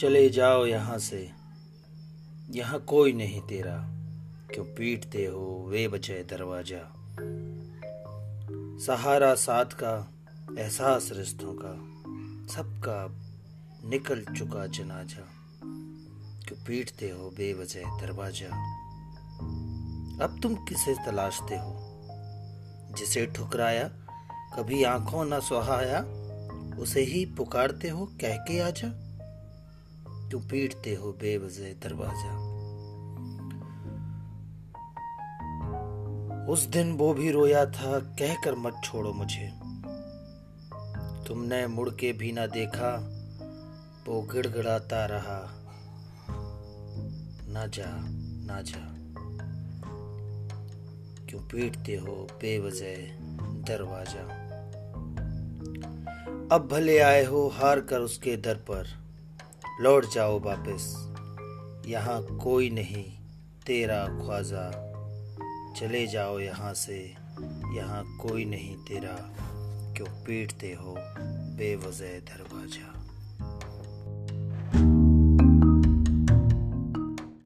चले जाओ यहाँ से। यहाँ कोई नहीं तेरा। क्यों पीटते हो वे बचे दरवाज़ा। सहारा साथ का, एहसास रिश्तों का। सबका निकल चुका जनाजा। क्यों पीटते हो बेवजह दरवाज़ा। अब तुम किसे तलाशते हो? जिसे ठुकराया, कभी आँखों न सुहाया, उसे ही पुकारते हो, कह के आजा। क्यों पीटते हो बेवजह दरवाज़ा। उस दिन वो भी रोया था, कहकर मत छोड़ो मुझे। तुमने मुड़ के भी ना देखा, वो गिड़गिड़ाता रहा। ना जा ना जा। क्यों पीटते हो बेवजह दरवाज़ा? अब भले आए हो हार कर उसके दर पर। लौट जाओ वापस। यहाँ कोई नहीं, तेरा ख्वाजा। चले जाओ यहाँ से, यहाँ कोई नहीं तेरा। क्यों पीटते हो बेवजह दरवाज़ा?